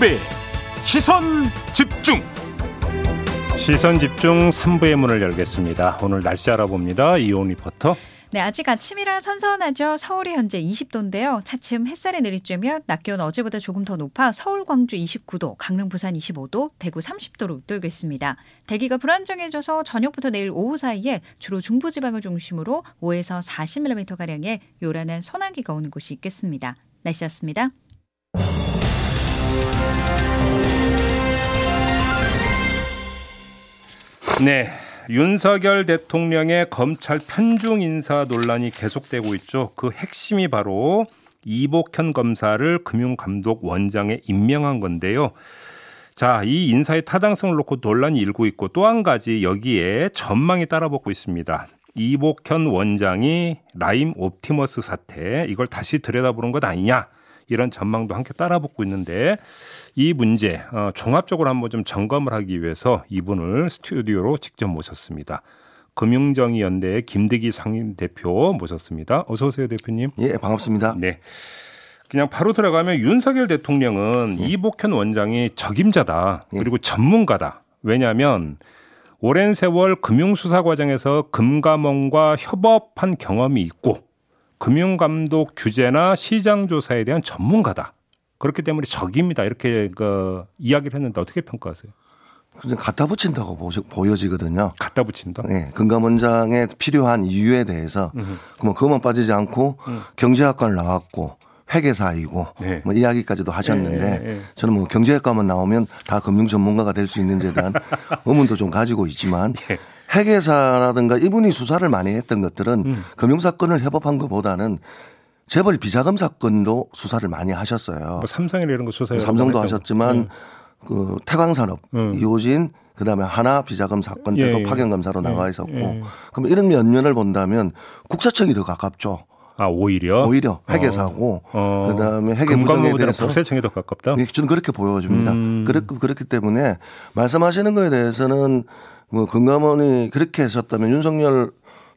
김종배 시선 집중 시선 집중 3부의 문을 열겠습니다. 오늘 날씨 알아봅니다. 이온 리포터. 네, 아직 아침이라 선선하죠. 서울이 현재 20도인데요. 차츰 햇살이 내리쬐며 낮 기온 어제보다 조금 더 높아 서울, 광주 29도, 강릉, 부산 25도, 대구 30도로 웃돌고 있습니다. 대기가 불안정해져서 저녁부터 내일 오후 사이에 주로 중부지방을 중심으로 5에서 40mm가량의 요란한 소나기가 오는 곳이 있겠습니다. 날씨였습니다. 네. 윤석열 대통령의 검찰 편중 인사 논란이 계속되고 있죠. 그 핵심이 바로 이복현 검사를 금융감독 원장에 임명한 건데요. 자, 이 인사의 타당성을 놓고 논란이 일고 있고 또 한 가지 여기에 전망이 따라붙고 있습니다. 이복현 원장이 라임 옵티머스 사태 이걸 다시 들여다보는 것 아니냐 이런 전망도 함께 따라붙고 있는데 이 문제 어, 종합적으로 한번 좀 점검을 하기 위해서 이분을 스튜디오로 직접 모셨습니다. 금융정의연대의 김대기 상임 대표 모셨습니다. 어서 오세요, 대표님. 예, 반갑습니다. 네. 그냥 바로 들어가면 윤석열 대통령은 예. 이복현 원장이 적임자다. 예. 그리고 전문가다. 왜냐하면 오랜 세월 금융수사 과정에서 금감원과 협업한 경험이 있고 금융감독 규제나 시장 조사에 대한 전문가다. 그렇기 때문에 적입니다. 이렇게 그 이야기를 했는데 어떻게 평가하세요? 그냥 갖다 붙인다고 보여지거든요. 갖다 붙인다? 네. 금감원장에 필요한 이유에 대해서 그러면 그만 빠지지 않고 음. 경제학과를 나왔고 회계사이고 네. 뭐 이야기까지도 하셨는데 네, 네, 네. 저는 뭐 경제학과만 나오면 다 금융 전문가가 될 수 있는지에 대한 의문도 좀 가지고 있지만 예. 회계사라든가 이분이 수사를 많이 했던 것들은 음. 금융사건을 협업한 것보다는 재벌 비자금 사건도 수사를 많이 하셨어요. 뭐 삼성이나 이런 거 수사 삼성도 하셨지만 음. 그 태광산업, 음. 이호진 그다음에 하나 비자금 사건 때도 예, 예. 파견 검사로 예. 나가 있었고 예. 그럼 이런 면면을 본다면 국세청이 더 가깝죠. 아 오히려 오히려 회계사고 어. 어. 그다음에 회계 부정에 대해서 국세청이 더 가깝다. 예, 저는 그렇게 보여집니다. 음. 그렇 그렇기 때문에 말씀하시는 거에 대해서는 뭐 금감원이 그렇게 했었다면 윤석열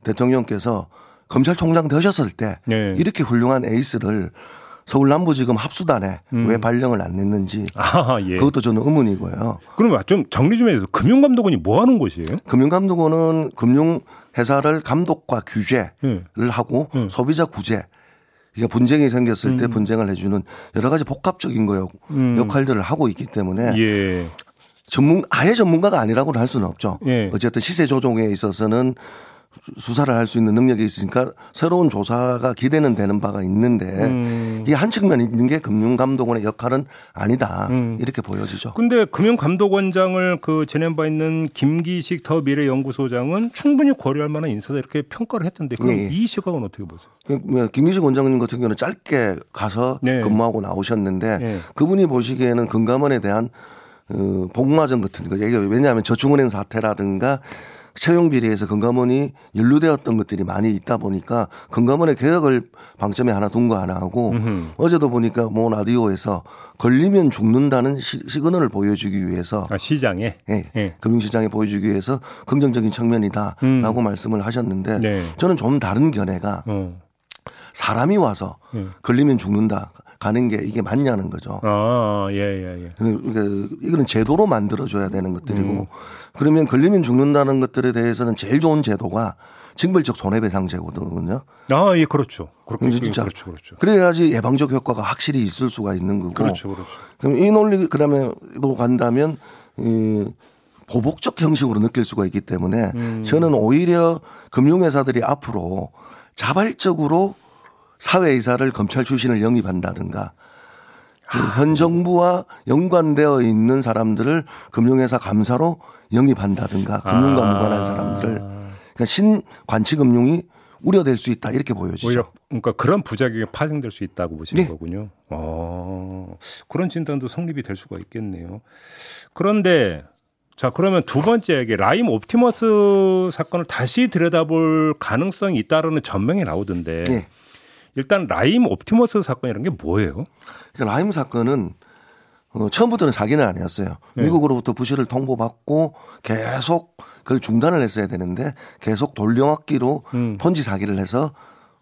대통령께서 검찰총장 되셨을 때 네. 이렇게 훌륭한 에이스를 서울 남부지검 합수단에 음. 왜 발령을 안 냈는지 아, 예. 그것도 저는 의문이고요. 그럼 좀 정리 좀 해서 금융감독원이 뭐 하는 곳이에요? 금융감독원은 금융회사를 감독과 규제를 음. 하고 음. 소비자 구제 그러니까 분쟁이 생겼을 때 음. 분쟁을 해주는 여러 가지 복합적인 거 음. 역할들을 하고 있기 때문에 예. 전문 아예 전문가가 아니라고는 할 수는 없죠. 예. 어쨌든 시세 조종에 있어서는 수사를 할 수 있는 능력이 있으니까 새로운 조사가 기대는 되는 바가 있는데 음. 이게 한 측면 있는 게 금융감독원의 역할은 아니다 음. 이렇게 보여지죠. 근데 금융감독원장을 그 지낸 바 있는 김기식 더 미래 연구소장은 충분히 고려할 만한 인사다 이렇게 평가를 했던데 그럼 예, 예. 이 시각은 어떻게 보세요? 그, 뭐 김기식 원장님 같은 경우는 짧게 가서 네. 근무하고 나오셨는데 네. 그분이 보시기에는 금감원에 대한 어, 복마전 같은 거. 왜냐하면 저축은행 사태라든가 채용 비리에서 금감원이 연루되었던 것들이 많이 있다 보니까 금감원의 개혁을 방점에 하나 둔 거 하나 하고 음흠. 어제도 보니까 모 라디오에서 걸리면 죽는다는 시, 그널을 보여주기 위해서 아, 시장에 예, 예. 금융시장에 보여주기 위해서 긍정적인 측면이다라고 음. 말씀을 하셨는데 네. 저는 좀 다른 견해가 어. 사람이 와서 음. 걸리면 죽는다. 가는 게 이게 맞냐는 거죠. 아, 예, 예, 예. 그러니까 이거는 제도로 만들어줘야 되는 것들이고 음. 그러면 걸리면 죽는다는 것들에 대해서는 제일 좋은 제도가 징벌적 손해배상 제도거든요. 아, 예, 그렇죠. 그렇게 진짜 그렇죠, 그렇죠. 그래야지 예방적 효과가 확실히 있을 수가 있는 거고. 그렇죠, 그렇죠. 그럼 이 논리 그다음에 또 간다면 이 보복적 형식으로 느낄 수가 있기 때문에 음. 저는 오히려 금융회사들이 앞으로 자발적으로 사회이사를 검찰 출신을 영입한다든가 그현 정부와 연관되어 있는 사람들을 금융회사 감사로 영입한다든가 금융과 아. 무관한 사람들을 그러니까 신관치금융이 우려될 수 있다 이렇게 보여지죠. 오히려 그러니까 그런 부작용이 파생될 수 있다고 보시는 네. 거군요. 어, 그런 진단도 성립이 될 수가 있겠네요. 그런데 자 그러면 두 번째 게 라임 옵티머스 사건을 다시 들여다볼 가능성이 있다라는 전망이 나오던데. 네. 일단 라임 옵티머스 사건이라는 게 뭐예요? 그러니까 라임 사건은 어, 처음부터는 사기는 아니었어요. 네. 미국으로부터 부실을 통보받고 계속 그걸 중단을 했어야 되는데 계속 돌려막기로 음. 폰지 사기를 해서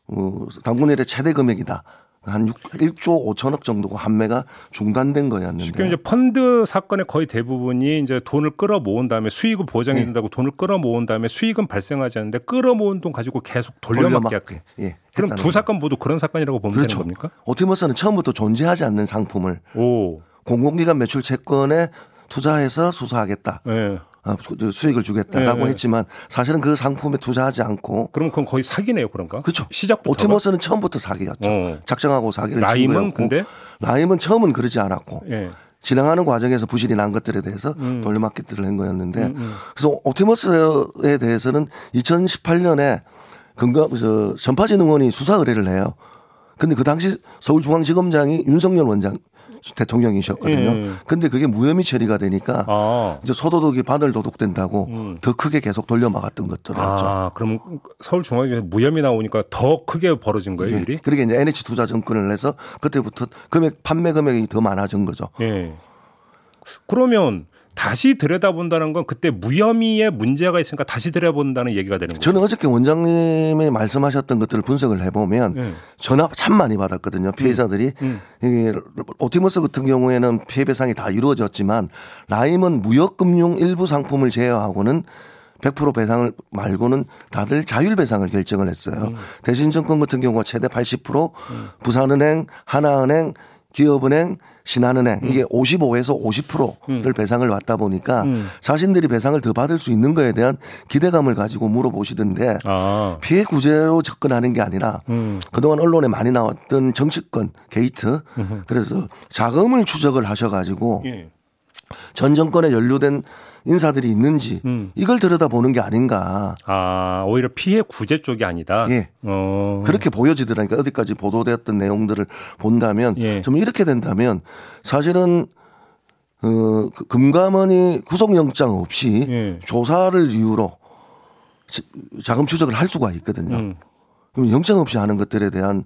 어, 당군 일의 최대 금액이다. 한 6, 1조 5천억 정도가 판매가 중단된 거였는데. 지금 이제 펀드 사건의 거의 대부분이 이제 돈을 끌어 모은 다음에 수익을 보장해 네. 준다고 네. 돈을 끌어 모은 다음에 수익은 발생하지 않는데 끌어 모은 돈 가지고 계속 돌려막기 할게. 예. 그럼 두 사건 모두 그런 사건이라고 보면 그렇죠. 되는 겁니까? 오티머스는 처음부터 존재하지 않는 상품을 오. 공공기관 매출 채권에 투자해서 수사하겠다. 네. 어, 수익을 주겠다라고 네. 했지만 사실은 그 상품에 투자하지 않고 그럼 그건 거의 사기네요 그런가? 그렇죠. 시작부터 오티머스는 처음부터 사기였죠. 어. 작정하고 사기를 라임은 근데 라임은 처음은 그러지 않았고 네. 진행하는 과정에서 부실이 난 것들에 대해서 음. 돌려막기들을 한 거였는데 음, 음. 그래서 옵티머스에 대해서는 2018년에 근거 저 전파진흥원이 수사 의뢰를 해요. 근데 그 당시 서울중앙지검장이 윤석열 원장 대통령이셨거든요. 예. 근데 그게 무혐의 처리가 되니까 아. 이제 소도둑이 바늘 도둑된다고 음. 더 크게 계속 돌려막았던 것들이었죠. 아, 그럼 서울중앙에 무혐의 나오니까 더 크게 벌어진 거예요, 예. 일이? 그러게 이제 NH 투자 정권을 해서 그때부터 금액 판매 금액이 더 많아진 거죠. 예. 그러면 다시 들여다본다는 건 그때 무혐의의 문제가 있으니까 다시 들여본다는 얘기가 되는 거예요. 저는 어저께 원장님이 말씀하셨던 것들을 분석을 해보면 네. 전화 참 많이 받았거든요. 피해자들이 음. 음. 오티머스 같은 경우에는 피해 배상이 다 이루어졌지만 라임은 무역금융 일부 상품을 제외하고는 100% 배상을 말고는 다들 자율 배상을 결정을 했어요. 음. 대신증권 같은 경우가 최대 80%, 음. 부산은행, 하나은행, 기업은행, 신한은행 음. 이게 55에서 50%를 음. 배상을 받다 보니까 음. 자신들이 배상을 더 받을 수 있는 거에 대한 기대감을 가지고 물어보시던데 아. 피해 구제로 접근하는 게 아니라 음. 그동안 언론에 많이 나왔던 정치권 게이트 그래서 자금을 추적을 하셔가지고 예. 전 정권에 연루된 인사들이 있는지 음. 이걸 들여다보는 게 아닌가. 아 오히려 피해 구제 쪽이 아니다. 예. 어. 그렇게 보여지더라니까 어디까지 보도되었던 내용들을 본다면 예. 좀 이렇게 된다면 사실은 어, 그 금감원이 구속영장 없이 예. 조사를 이유로 자금 추적을 할 수가 있거든요. 음. 그럼 영장 없이 하는 것들에 대한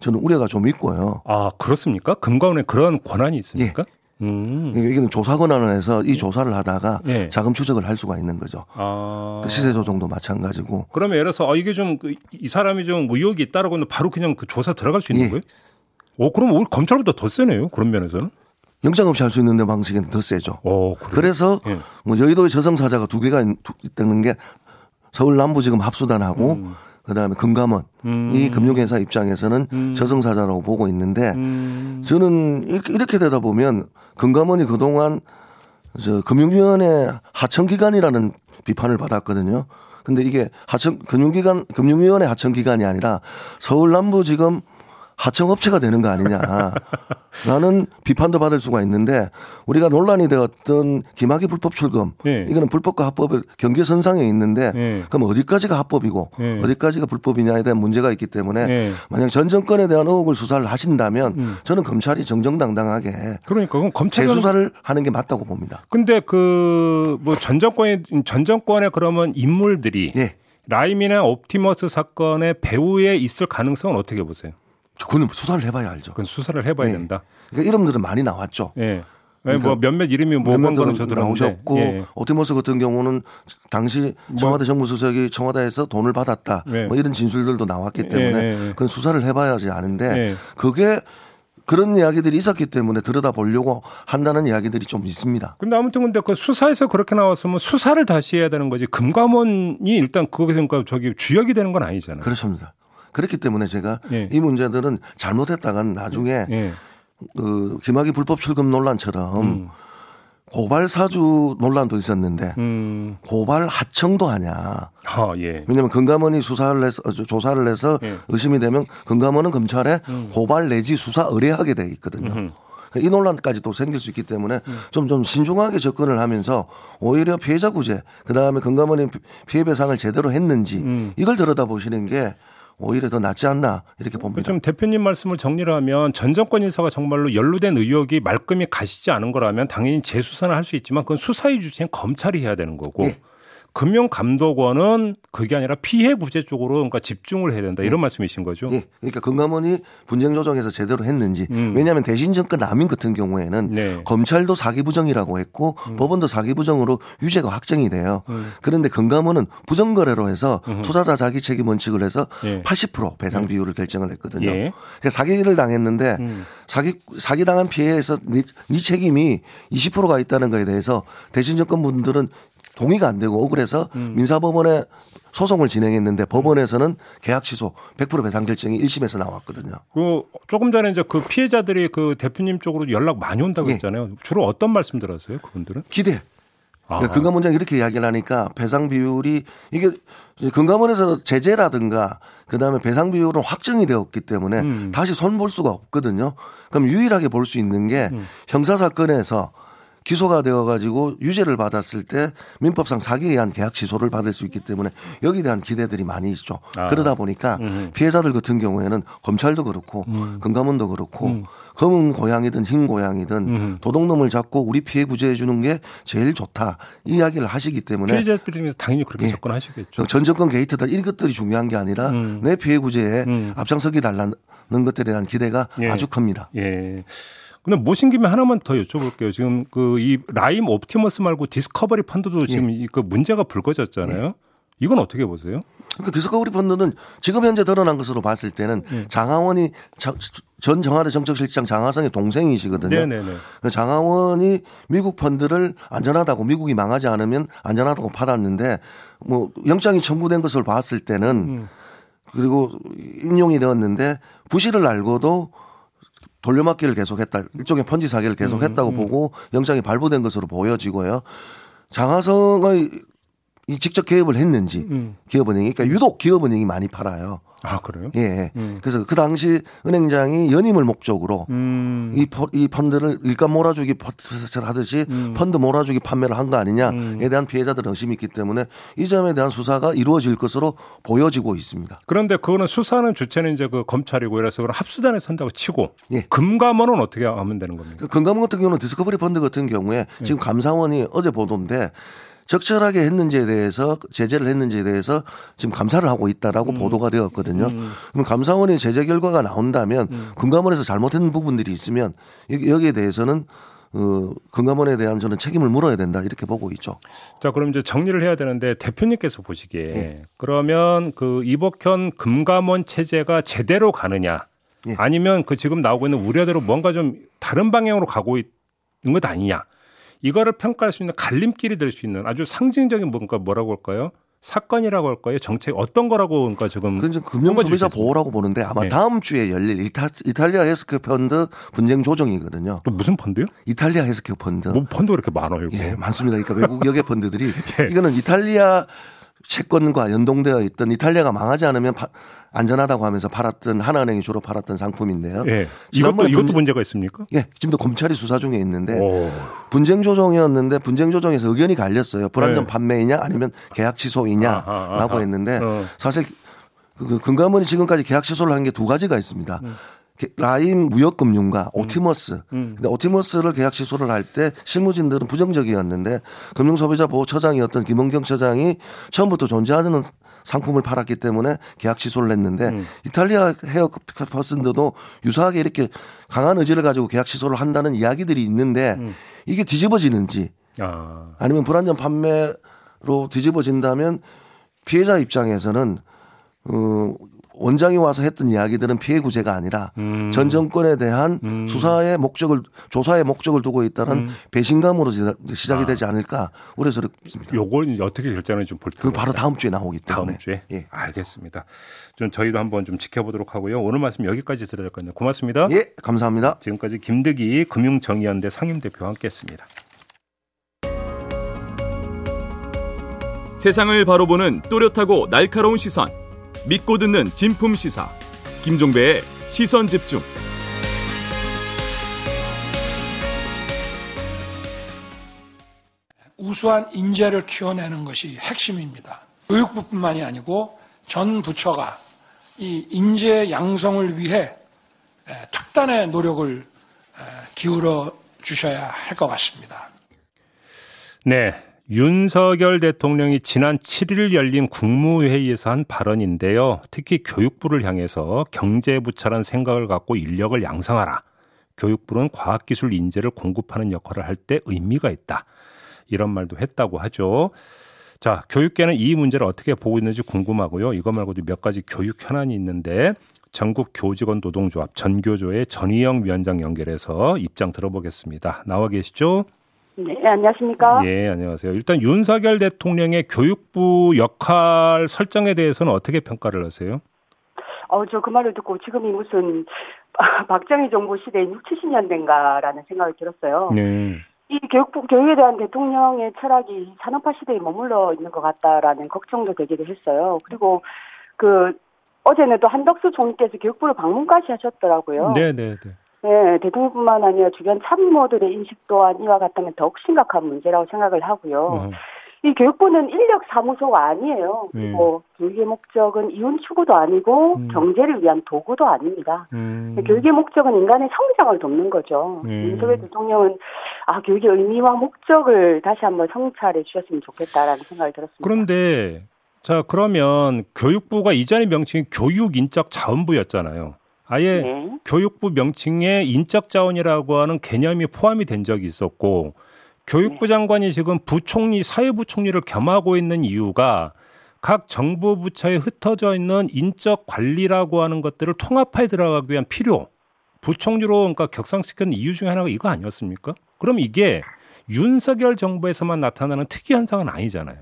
저는 우려가 좀 있고요. 아 그렇습니까? 금감원에 그런 권한이 있습니까? 예. 음. 여기는 조사 권한을 해서 이 조사를 하다가 네. 자금 추적을 할 수가 있는 거죠. 아. 그 시세 조정도 마찬가지고. 그러면 예를 들어서 어, 이게 좀 이 사람이 좀 의혹이 있다라고 하면 바로 그냥 그 조사 들어갈 수 있는 예. 거예요? 오, 그럼 오히려 검찰보다 더 세네요. 그런 면에서는. 영장 없이 할 수 있는 데 방식은 더 세죠. 오, 그래서 예. 뭐 여의도에 저승사자가 두 개가 있다는 게 서울 남부지검 합수단하고 음. 그다음에 금감원 음. 이 금융회사 입장에서는 음. 저승사자라고 보고 있는데 음. 저는 이렇게 되다 보면 금감원이 그동안 저 금융위원회 하청기관이라는 비판을 받았거든요. 근데 이게 하청 금융기관 금융위원회 하청기관이 아니라 서울 남부지검 하청업체가 되는 거 아니냐라는 비판도 받을 수가 있는데 우리가 논란이 되었던 김학의 불법 출금 네. 이거는 불법과 합법의 경계 선상에 있는데 네. 그럼 어디까지가 합법이고 네. 어디까지가 불법이냐에 대한 문제가 있기 때문에 만약 전 정권에 대한 의혹을 수사를 하신다면 음. 저는 검찰이 정정당당하게 그러니까 그럼 검찰 재수사를 하는 게 맞다고 봅니다. 근데 그 뭐 전 정권의 전 정권의 그러면 인물들이 예. 라임이나 옵티머스 사건의 배후에 있을 가능성은 어떻게 보세요? 그건 수사를 해봐야 알죠. 그건 수사를 해봐야 네. 된다. 그러니까 이름들은 많이 나왔죠. 예. 네. 그러니까 뭐 몇몇 이름이 뭐몇 거는 저도 나오셨고 예. 옵티머스 같은 경우는 당시 뭐 청와대 정무수석이 청와대에서 돈을 받았다. 예. 뭐 이런 진술들도 나왔기 때문에 예. 그건 수사를 해봐야지 아는데 그게 그런 이야기들이 있었기 때문에 들여다 보려고 한다는 이야기들이 좀 있습니다. 근데 아무튼 근데 그 수사에서 그렇게 나왔으면 수사를 다시 해야 되는 거지. 금감원이 일단 그거에 그러니까 저기 주역이 되는 건 아니잖아요. 그렇습니다. 그렇기 때문에 제가 예. 이 문제들은 잘못했다간 나중에 예. 그 김학의 불법 출금 논란처럼 음. 고발 사주 논란도 있었는데 음. 고발 하청도 하냐. 아, 예. 왜냐하면 금감원이 수사를 해서 어, 조사를 해서 예. 의심이 되면 금감원은 검찰에 음. 고발 내지 수사 의뢰하게 돼 있거든요. 음. 이 논란까지 또 생길 수 있기 때문에 좀좀 좀 신중하게 접근을 하면서 오히려 피해자 구제 그다음에 금감원이 피해 배상을 제대로 했는지 음. 이걸 들여다보시는 게 오히려 더 낫지 않나 이렇게 봅니다. 좀 대표님 말씀을 정리를 하면 전 정권 인사가 정말로 연루된 의혹이 말끔히 가시지 않은 거라면 당연히 재수사는 할 수 있지만 그건 수사의 주체는 검찰이 해야 되는 거고 예. 금융감독원은 그게 아니라 피해 구제 쪽으로 그러니까 집중을 해야 된다 이런 예. 말씀이신 거죠? 예. 그러니까 금감원이 분쟁 조정에서 제대로 했는지 음. 왜냐하면 대신 정권 남인 같은 경우에는 네. 검찰도 사기 부정이라고 했고 음. 법원도 사기 부정으로 유죄가 확정이 돼요. 음. 그런데 금감원은 부정 거래로 해서 음. 투자자 자기 책임 원칙을 해서 예. 80% 배상 음. 비율을 결정을 했거든요. 예. 그러니까 사기를 당했는데 음. 사기 사기 당한 피해에서 네, 네 책임이 20%가 있다는 거에 대해서 대신 정권 분들은 동의가 안 되고 억울해서 음. 민사법원에 소송을 진행했는데 법원에서는 계약 취소 100% 배상 결정이 1심에서 나왔거든요. 그 조금 전에 이제 그 피해자들이 그 대표님 쪽으로 연락 많이 온다고 예. 했잖아요. 주로 어떤 말씀 들었어요? 그분들은? 기대. 아. 금감원장이 이렇게 이야기를 하니까 배상 비율이 이게 금감원에서 제재라든가 그다음에 배상 비율은 확정이 되었기 때문에 음. 다시 손볼 수가 없거든요. 그럼 유일하게 볼 수 있는 게 음. 형사 사건에서 기소가 되어 가지고 유죄를 받았을 때 민법상 사기에 의한 계약 취소를 받을 수 있기 때문에 여기에 대한 기대들이 많이 있죠. 아. 그러다 보니까 음. 피해자들 같은 경우에는 검찰도 그렇고 음. 금감원도 그렇고 음. 검은 고양이든 흰 고양이든 음. 도둑놈을 잡고 우리 피해 구제해 주는 게 제일 좋다 이 이야기를 하시기 때문에 피해자들이 당연히 그렇게 예. 접근하시겠죠. 전 정권 게이트다 이것들이 중요한 게 아니라 음. 내 피해 구제에 음. 앞장서기 달라는 것들에 대한 기대가 예. 아주 큽니다. 예. 근데 모신 김에 하나만 더 여쭤볼게요. 지금 그 이 라임 옵티머스 말고 디스커버리 펀드도 지금 예. 그 문제가 불거졌잖아요. 예. 이건 어떻게 보세요? 그 디스커버리 펀드는 지금 현재 드러난 것으로 봤을 때는 예. 장하원이 전 청와대 정책실장 장하성의 동생이시거든요. 네네네. 그 장하원이 미국 펀드를 안전하다고 미국이 망하지 않으면 안전하다고 팔았는데 뭐 영장이 청구된 것을 봤을 때는 음. 그리고 인용이 되었는데 부실을 알고도 돌려막기를 계속했다. 일종의 펀지 사기를 계속했다고 음, 음. 보고 영장이 발부된 것으로 보여지고요. 장하성의 이 직접 개업을 했는지 음. 기업은행이 그러니까 유독 기업은행이 많이 팔아요. 아 그래요? 예. 음. 그래서 그 당시 은행장이 연임을 목적으로 음. 이, 이 펀드를 일감 몰아주기 하듯이 음. 펀드 몰아주기 판매를 한 거 아니냐에 음. 대한 피해자들은 의심이 있기 때문에 이 점에 대한 수사가 이루어질 것으로 보여지고 있습니다. 그런데 그거는 수사는 주체는 이제 그 검찰이고 이래서 그런 합수단에 선다고 치고 예. 금감원은 어떻게 하면 되는 겁니까? 그 금감원 같은 경우는 디스커버리 펀드 같은 경우에 예. 지금 감사원이 어제 보도인데 적절하게 했는지에 대해서 제재를 했는지에 대해서 지금 감사를 하고 있다라고 음. 보도가 되었거든요. 음. 그럼 감사원의 제재 결과가 나온다면 음. 금감원에서 잘못한 부분들이 있으면 여기에 대해서는 어, 금감원에 대한 저는 책임을 물어야 된다 이렇게 보고 있죠. 자, 그럼 이제 정리를 해야 되는데 대표님께서 보시기에 네. 그러면 그 이복현 금감원 체제가 제대로 가느냐 네. 아니면 그 지금 나오고 있는 우려대로 뭔가 좀 다른 방향으로 가고 있는 것 아니냐 이거를 평가할 수 있는 갈림길이 될 수 있는 아주 상징적인 뭔가 뭐라고 할까요? 사건이라고 할까요? 정책 어떤 거라고 그러니까 지금 그건 금융 소비자 보호라고 보는데 아마 네. 다음 주에 열릴 이타, 이탈리아 헬스케어 펀드 분쟁 조정이거든요. 또 무슨 펀드요? 이탈리아 헬스케어 펀드. 뭐 펀드가 이렇게 많아요? 이거. 예, 많습니다. 그러니까 외국 여계 펀드들이 예. 이거는 이탈리아 채권과 연동되어 있던 이탈리아가 망하지 않으면 파, 안전하다고 하면서 팔았던 하나은행이 주로 팔았던 상품인데요. 예. 이것도 이것도 문제가 있습니까? 예. 지금도 검찰이 수사 중에 있는데 오. 분쟁 조정이었는데 분쟁 조정에서 의견이 갈렸어요. 불안전 네. 판매이냐 아니면 계약 취소이냐라고 했는데 어. 사실 그, 그 금감원이 지금까지 계약 취소를 한 게 두 가지가 있습니다. 음. 라임 무역금융과 음. 오티머스. 음. 근데 오티머스를 계약 취소를 할 때 실무진들은 부정적이었는데 금융소비자 보호처장이었던 김원경 처장이 처음부터 존재하는 상품을 팔았기 때문에 계약 취소를 했는데 음. 이탈리아 헤어 퍼슨들도 유사하게 이렇게 강한 의지를 가지고 계약 취소를 한다는 이야기들이 있는데 음. 이게 뒤집어지는지 아. 아니면 불안전 판매로 뒤집어진다면 피해자 입장에서는 어 원장이 와서 했던 이야기들은 피해 구제가 아니라 음. 전 정권에 대한 음. 수사의 목적을 조사의 목적을 두고 있다는 음. 배신감으로 시작이 아. 되지 않을까 우려스럽습니다. 요걸 어떻게 결정을지 좀 볼게요. 그 바로 다음 주에 나오기 때문에. 다음 주에. 예. 알겠습니다. 좀 저희도 한번 좀 지켜보도록 하고요. 오늘 말씀 여기까지 드려야 될 거네요. 고맙습니다. 예, 감사합니다. 지금까지 김득희 금융정의연대 상임대표와 함께했습니다. 세상을 바로 보는 또렷하고 날카로운 시선. 믿고 듣는 진품 시사 김종배의 시선 집중. 우수한 인재를 키워내는 것이 핵심입니다. 교육부뿐만이 아니고 전 부처가 이 인재 양성을 위해 특단의 노력을 기울여 주셔야 할 것 같습니다. 네. 윤석열 대통령이 지난 7일 열린 국무회의에서 한 발언인데요. 특히 교육부를 향해서 경제부처란 생각을 갖고 인력을 양성하라. 교육부는 과학기술 인재를 공급하는 역할을 할 때 의미가 있다. 이런 말도 했다고 하죠. 자, 교육계는 이 문제를 어떻게 보고 있는지 궁금하고요. 이거 말고도 몇 가지 교육 현안이 있는데 전국 교직원 노동조합 전교조의 전희영 위원장 연결해서 입장 들어보겠습니다. 나와 계시죠? 네, 안녕하십니까? 예, 안녕하세요. 일단 윤석열 대통령의 교육부 역할 설정에 대해서는 어떻게 평가를 하세요? 어, 저 그 말을 듣고 지금이 무슨 박정희 정부 시대 6, 70년대인가라는 생각이 들었어요. 네. 이 교육부 교육에 대한 대통령의 철학이 산업화 시대에 머물러 있는 것 같다라는 걱정도 되기도 했어요. 그리고 그 어제는 또 한덕수 총리께서 교육부를 방문까지 하셨더라고요. 네, 네, 네. 네, 대통령뿐만 아니라 주변 참모들의 인식 또한 이와 같다면 더욱 심각한 문제라고 생각을 하고요. 어. 이 교육부는 인력 사무소가 아니에요. 네. 뭐 교육의 목적은 이윤 추구도 아니고 음. 경제를 위한 도구도 아닙니다. 음. 교육의 목적은 인간의 성장을 돕는 거죠. 네. 윤석열 대통령은 아 교육의 의미와 목적을 다시 한번 성찰해 주셨으면 좋겠다라는 생각이 들었습니다. 그런데 자 그러면 교육부가 이전의 명칭이 교육인적 자원부였잖아요. 아예 네. 교육부 명칭에 인적 자원이라고 하는 개념이 포함이 된 적이 있었고 교육부 네. 장관이 지금 부총리, 사회부총리를 겸하고 있는 이유가 각 정부 부처에 흩어져 있는 인적 관리라고 하는 것들을 통합해 들어가기 위한 필요, 부총리로 그러니까 격상시키는 이유 중에 하나가 이거 아니었습니까? 그럼 이게 윤석열 정부에서만 나타나는 특이 현상은 아니잖아요.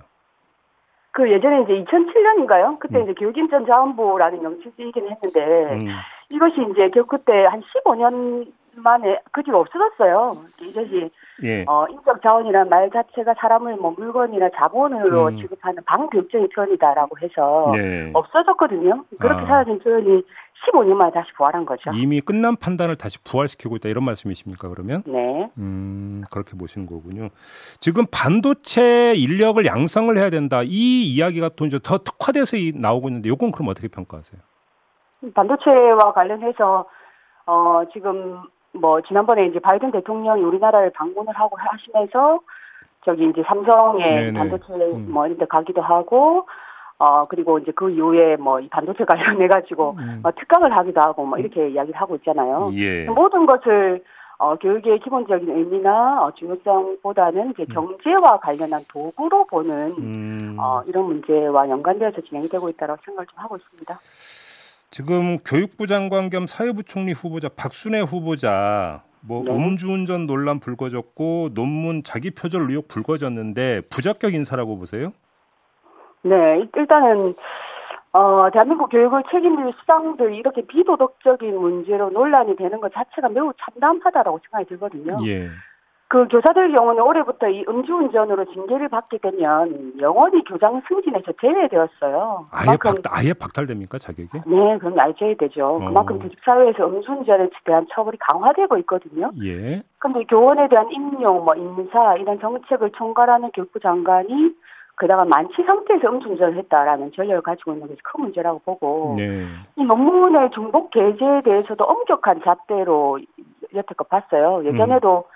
그 예전에 이제 2007년인가요? 그때 음. 이제 교육인전 자원부라는 명칭 쓰이긴 했는데 음. 이것이 이제 그때 한 15년 만에 그 뒤로 없어졌어요. 이것이 예. 어, 인적 자원이라는 말 자체가 사람을 뭐 물건이나 자본으로 음. 취급하는 방교육적인 표현이다라고 해서 네. 없어졌거든요. 그렇게 아. 사라진 표현이 15년 만에 다시 부활한 거죠. 이미 끝난 판단을 다시 부활시키고 있다 이런 말씀이십니까 그러면? 네. 음 그렇게 보시는 거군요. 지금 반도체 인력을 양성을 해야 된다 이 이야기가 또 이제 더 특화돼서 나오고 있는데 이건 그럼 어떻게 평가하세요? 반도체와 관련해서 어 지금 뭐 지난번에 이제 바이든 대통령이 우리나라를 방문을 하고 하시면서 저기 이제 삼성의 네네. 반도체 음. 뭐 이런 데 가기도 하고 어 그리고 이제 그 이후에 뭐 이 반도체 관련해 가지고 음. 뭐 특강을 하기도 하고 뭐 이렇게 이야기를 하고 있잖아요. 예. 모든 것을 어 교육의 기본적인 의미나 어, 중요성보다는 이제 음. 경제와 관련한 도구로 보는 음. 어 이런 문제와 연관되어서 진행이 되고 있다고 생각을 좀 하고 있습니다. 지금 교육부 장관 겸 사회부 총리 후보자 박순애 후보자 뭐 네. 음주운전 논란 불거졌고 논문 자기 표절 의혹 불거졌는데 부적격 인사라고 보세요? 네, 일단은 어, 대한민국 교육을 책임질 수장들이 이렇게 비도덕적인 문제로 논란이 되는 것 자체가 매우 참담하다라고 생각이 들거든요. 예. 그 교사들 경우는 올해부터 이 음주운전으로 징계를 받게 되면 영원히 교장 승진에서 제외되었어요. 아예 박 아예 박탈됩니까 자격이? 네, 그럼 아예 제외되죠. 어. 그만큼 교직 사회에서 음주운전에 대한 처벌이 강화되고 있거든요. 예. 그런데 교원에 대한 임용, 뭐 인사 이런 정책을 총괄하는 교육부 장관이 게다가 만취 상태에서 음주운전을 했다라는 전력을 가지고 있는 것이 큰 문제라고 보고 네. 이 논문의 중복 게재에 대해서도 엄격한 잣대로 여태껏 봤어요. 예전에도 음.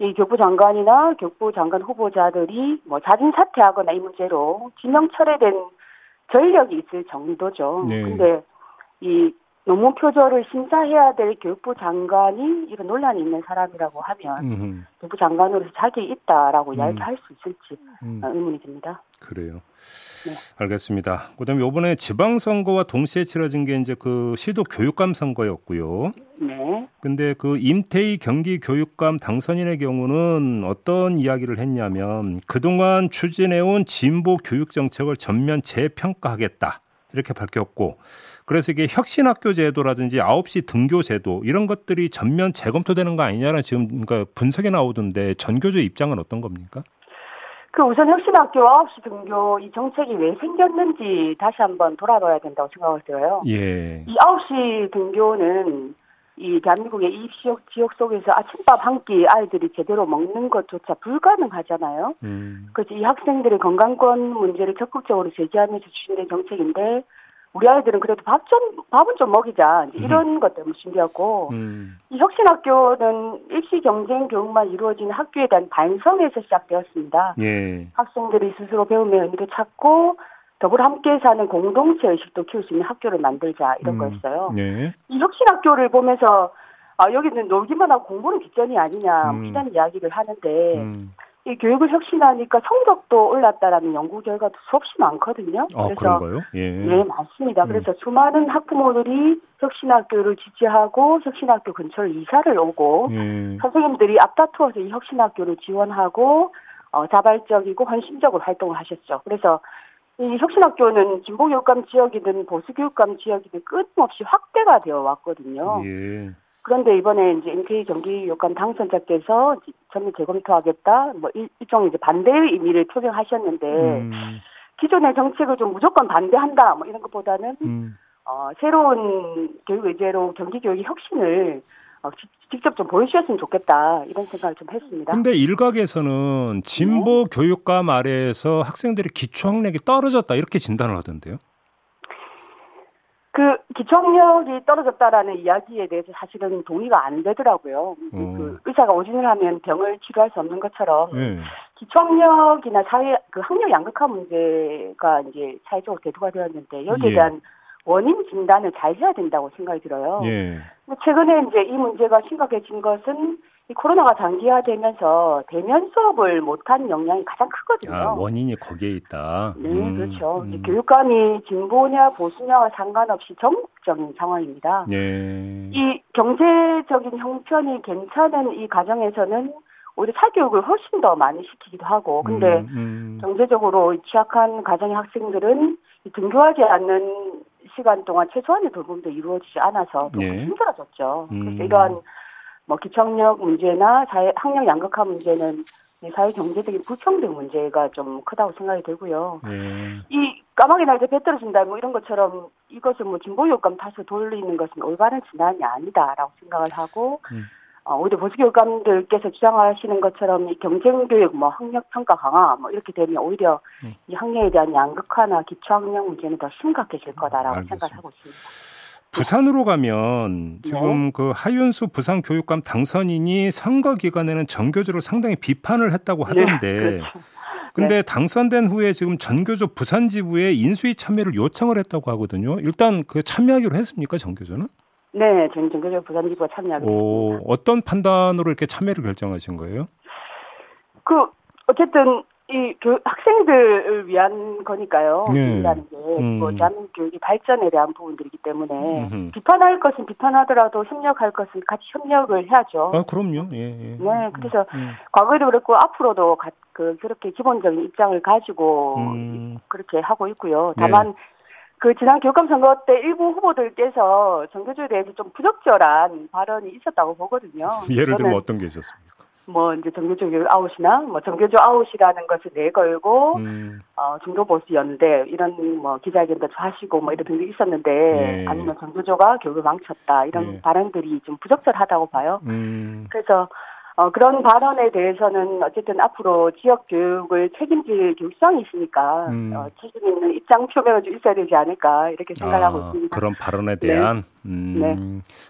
이 교부 장관이나 교부 장관 후보자들이 뭐 자진 사퇴하거나 이 문제로 지명 철회된 전력이 있을 정도죠. 네. 근데 이 논문 표절을 심사해야 될 교육부 장관이 이런 논란이 있는 사람이라고 하면 음흠. 교육부 장관으로서 자격이 있다라고 음. 이야기할 수 있을지 음. 의문이 듭니다. 그래요. 네. 알겠습니다. 그다음에 이번에 지방선거와 동시에 치러진 게 이제 그 시도 교육감 선거였고요. 네. 근데 그 임태희 경기 교육감 당선인의 경우는 어떤 이야기를 했냐면 그동안 추진해온 진보 교육 정책을 전면 재평가하겠다. 이렇게 밝혔고 그래서 이게 혁신학교 제도라든지 9시 등교 제도 이런 것들이 전면 재검토되는 거 아니냐는 지금 그러니까 분석이 나오던데 전교조 입장은 어떤 겁니까? 그 우선 혁신학교 9시 등교 이 정책이 왜 생겼는지 다시 한번 돌아봐야 된다고 생각을 들어요. 예. 이 9시 등교는 이 대한민국의 이 지역, 지역 속에서 아침밥 한 끼 아이들이 제대로 먹는 것조차 불가능하잖아요. 음. 그래서 이 학생들의 건강권 문제를 적극적으로 제기하면서 추진된 정책인데 우리 아이들은 그래도 밥 좀, 밥은 좀 먹이자. 이제 이런 음. 것 때문에 준비했고, 음. 이 혁신학교는 입시 경쟁 교육만 이루어지는 학교에 대한 반성에서 시작되었습니다. 예. 학생들이 스스로 배움의 의미를 찾고, 더불어 함께 사는 공동체 의식도 키울 수 있는 학교를 만들자, 이런 음. 거였어요. 예. 이 혁신학교를 보면서, 아, 여기는 놀기만 하고 공부는 뒷전이 아니냐, 음. 이런 이야기를 하는데, 음. 이 교육을 혁신하니까 성적도 올랐다라는 연구 결과도 수없이 많거든요. 아, 그래서 그런가요? 예. 네, 맞습니다. 음. 그래서 수많은 학부모들이 혁신학교를 지지하고 혁신학교 근처를 이사를 오고 예. 선생님들이 앞다투어서 이 혁신학교를 지원하고 어, 자발적이고 헌신적으로 활동을 하셨죠. 그래서 이 혁신학교는 진보교육감 지역이든 보수교육감 지역이든 끊임없이 확대가 되어 왔거든요. 예. 그런데 이번에 이제 MK 경기요관 당선자께서 전면 재검토하겠다, 뭐 일, 종 이제 반대의 의미를 표명하셨는데 음. 기존의 정책을 좀 무조건 반대한다, 뭐 이런 것보다는 음. 어, 새로운 교육 의제로 경기 교육의 혁신을 어, 직접 좀 보여주셨으면 좋겠다 이런 생각을 좀 했습니다. 근데 일각에서는 진보 네. 교육감 아래에서 학생들의 기초 학력이 떨어졌다 이렇게 진단을 하던데요. 그 기초학력이 떨어졌다라는 이야기에 대해서 사실은 동의가 안 되더라고요. 음. 그 의사가 오진을 하면 병을 치료할 수 없는 것처럼 네. 기초학력이나 사회 그 학력 양극화 문제가 이제 사회적으로 대두가 되었는데 여기에 예. 대한 원인 진단을 잘 해야 된다고 생각이 들어요. 예. 최근에 이제 이 문제가 심각해진 것은 이 코로나가 장기화되면서 대면 수업을 못한 영향이 가장 크거든요. 아, 원인이 거기에 있다. 네, 음, 그렇죠. 음. 교육감이 진보냐 보수냐와 상관없이 전국적인 상황입니다. 네. 이 경제적인 형편이 괜찮은 이 가정에서는 오히려 사교육을 훨씬 더 많이 시키기도 하고, 근데 음, 음. 경제적으로 취약한 가정의 학생들은 등교하지 않는 시간 동안 최소한의 돌봄도 이루어지지 않아서 더 네. 힘들어졌죠. 그래서 음. 이러한 뭐 기청력 문제나 사회 학력 양극화 문제는 사회 경제적인 불평등 문제가 좀 크다고 생각이 들고요. 네. 이 까마귀 날개 배 떨어진다 뭐 이런 것처럼 이것을 뭐 진보 효과감 탓을 돌리는 것은 올바른 진단이 아니다라고 생각을 하고 음. 어, 오히려 보수교육감들께서 주장하시는 것처럼 이 경쟁 교육, 뭐 학력 평가 강화, 뭐 이렇게 되면 오히려 음. 이 학력에 대한 양극화나 기초 학력 문제는 더 심각해질 거다라고 알 생각을 하고 있습니다. 부산으로 가면 지금 네. 그 하윤수 부산 교육감 당선인이 선거 기간에는 전교조를 상당히 비판을 했다고 네, 하던데. 네, 그렇죠. 근데 네. 당선된 후에 지금 전교조 부산 지부에 인수위 참여를 요청을 했다고 하거든요. 일단 그 참여하기로 했습니까, 전교조는? 네, 전 전교조 부산 지부가 참여하기로 했습니다. 어떤 판단으로 이렇게 참여를 결정하신 거예요? 그 어쨌든 이 교, 학생들을 위한 거니까요. 네. 라는 게, 음. 뭐, 대한민국 교육의 발전에 대한 부분들이기 때문에, 음흠. 비판할 것은 비판하더라도 협력할 것은 같이 협력을 해야죠. 아, 그럼요. 예, 예. 네, 그래서, 음. 과거에도 그렇고, 앞으로도 가, 그, 그렇게 기본적인 입장을 가지고, 음. 그렇게 하고 있고요. 네. 다만, 네. 그 지난 교육감 선거 때 일부 후보들께서 전교조에 대해서 좀 부적절한 발언이 있었다고 보거든요. 예를 들면 어떤 게 있었습니까? 뭐 이제 전교조 아웃이나 뭐 전교조 아웃이라는 것을 내걸고 음. 어 중도 보수 연대 이런 뭐 기자회견도 하시고 뭐 이런 등이 있었는데 네. 아니면 전교조가 교육을 망쳤다 이런 네. 발언들이 좀 부적절하다고 봐요. 음. 그래서 어, 그런 발언에 대해서는 어쨌든 앞으로 지역 교육을 책임질 교육상이 있으니까 음. 어, 책임 있는 입장 표명을 좀 있어야 되지 않을까 이렇게 생각하고 아, 있습니다. 그런 발언에 대한 네. 음, 네.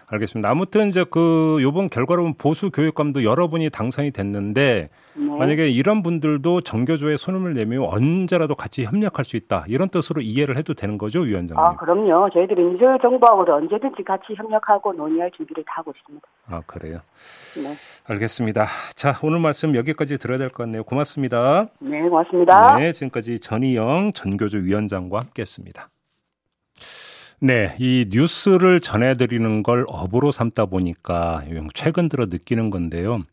알겠습니다. 아무튼 이제 그 요번 결과로 보면 보수 교육감도 여러분이 당선이 됐는데 네. 만약에 이런 분들도 정교조에 손을 내면 언제라도 같이 협력할 수 있다 이런 뜻으로 이해를 해도 되는 거죠, 위원장님? 아 그럼요. 저희들이 인수 정부하고도 언제든지 같이 협력하고 논의할 준비를 다 하고 있습니다. 아 그래요. 네. 알겠습니다. 자, 오늘 말씀 여기까지 들어야 될 것 같네요. 고맙습니다. 네, 고맙습니다. 네, 지금까지 전희영 전교조 위원장과 함께했습니다. 네, 이 뉴스를 전해드리는 걸 업으로 삼다 보니까 최근 들어 느끼는 건데요.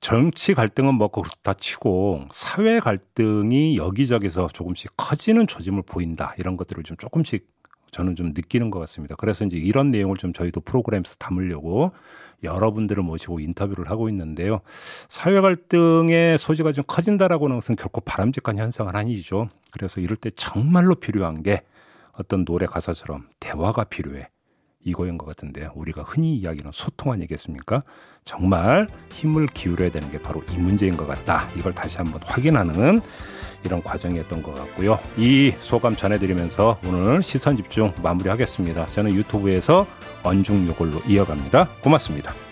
정치 갈등은 뭐 그렇다 치고 사회 갈등이 여기저기서 조금씩 커지는 조짐을 보인다. 이런 것들을 좀 조금씩 저는 좀 느끼는 것 같습니다. 그래서 이제 이런 내용을 좀 저희도 프로그램에서 담으려고 여러분들을 모시고 인터뷰를 하고 있는데요. 사회 갈등의 소지가 좀 커진다라고는 것은 결코 바람직한 현상은 아니죠. 그래서 이럴 때 정말로 필요한 게 어떤 노래 가사처럼 대화가 필요해. 이거인 것 같은데 우리가 흔히 이야기하는 소통 아니겠습니까? 정말 힘을 기울여야 되는 게 바로 이 문제인 것 같다. 이걸 다시 한번 확인하는 이런 과정이었던 것 같고요. 이 소감 전해드리면서 오늘 시선 집중 마무리하겠습니다. 저는 유튜브에서 언중 요걸로 이어갑니다. 고맙습니다.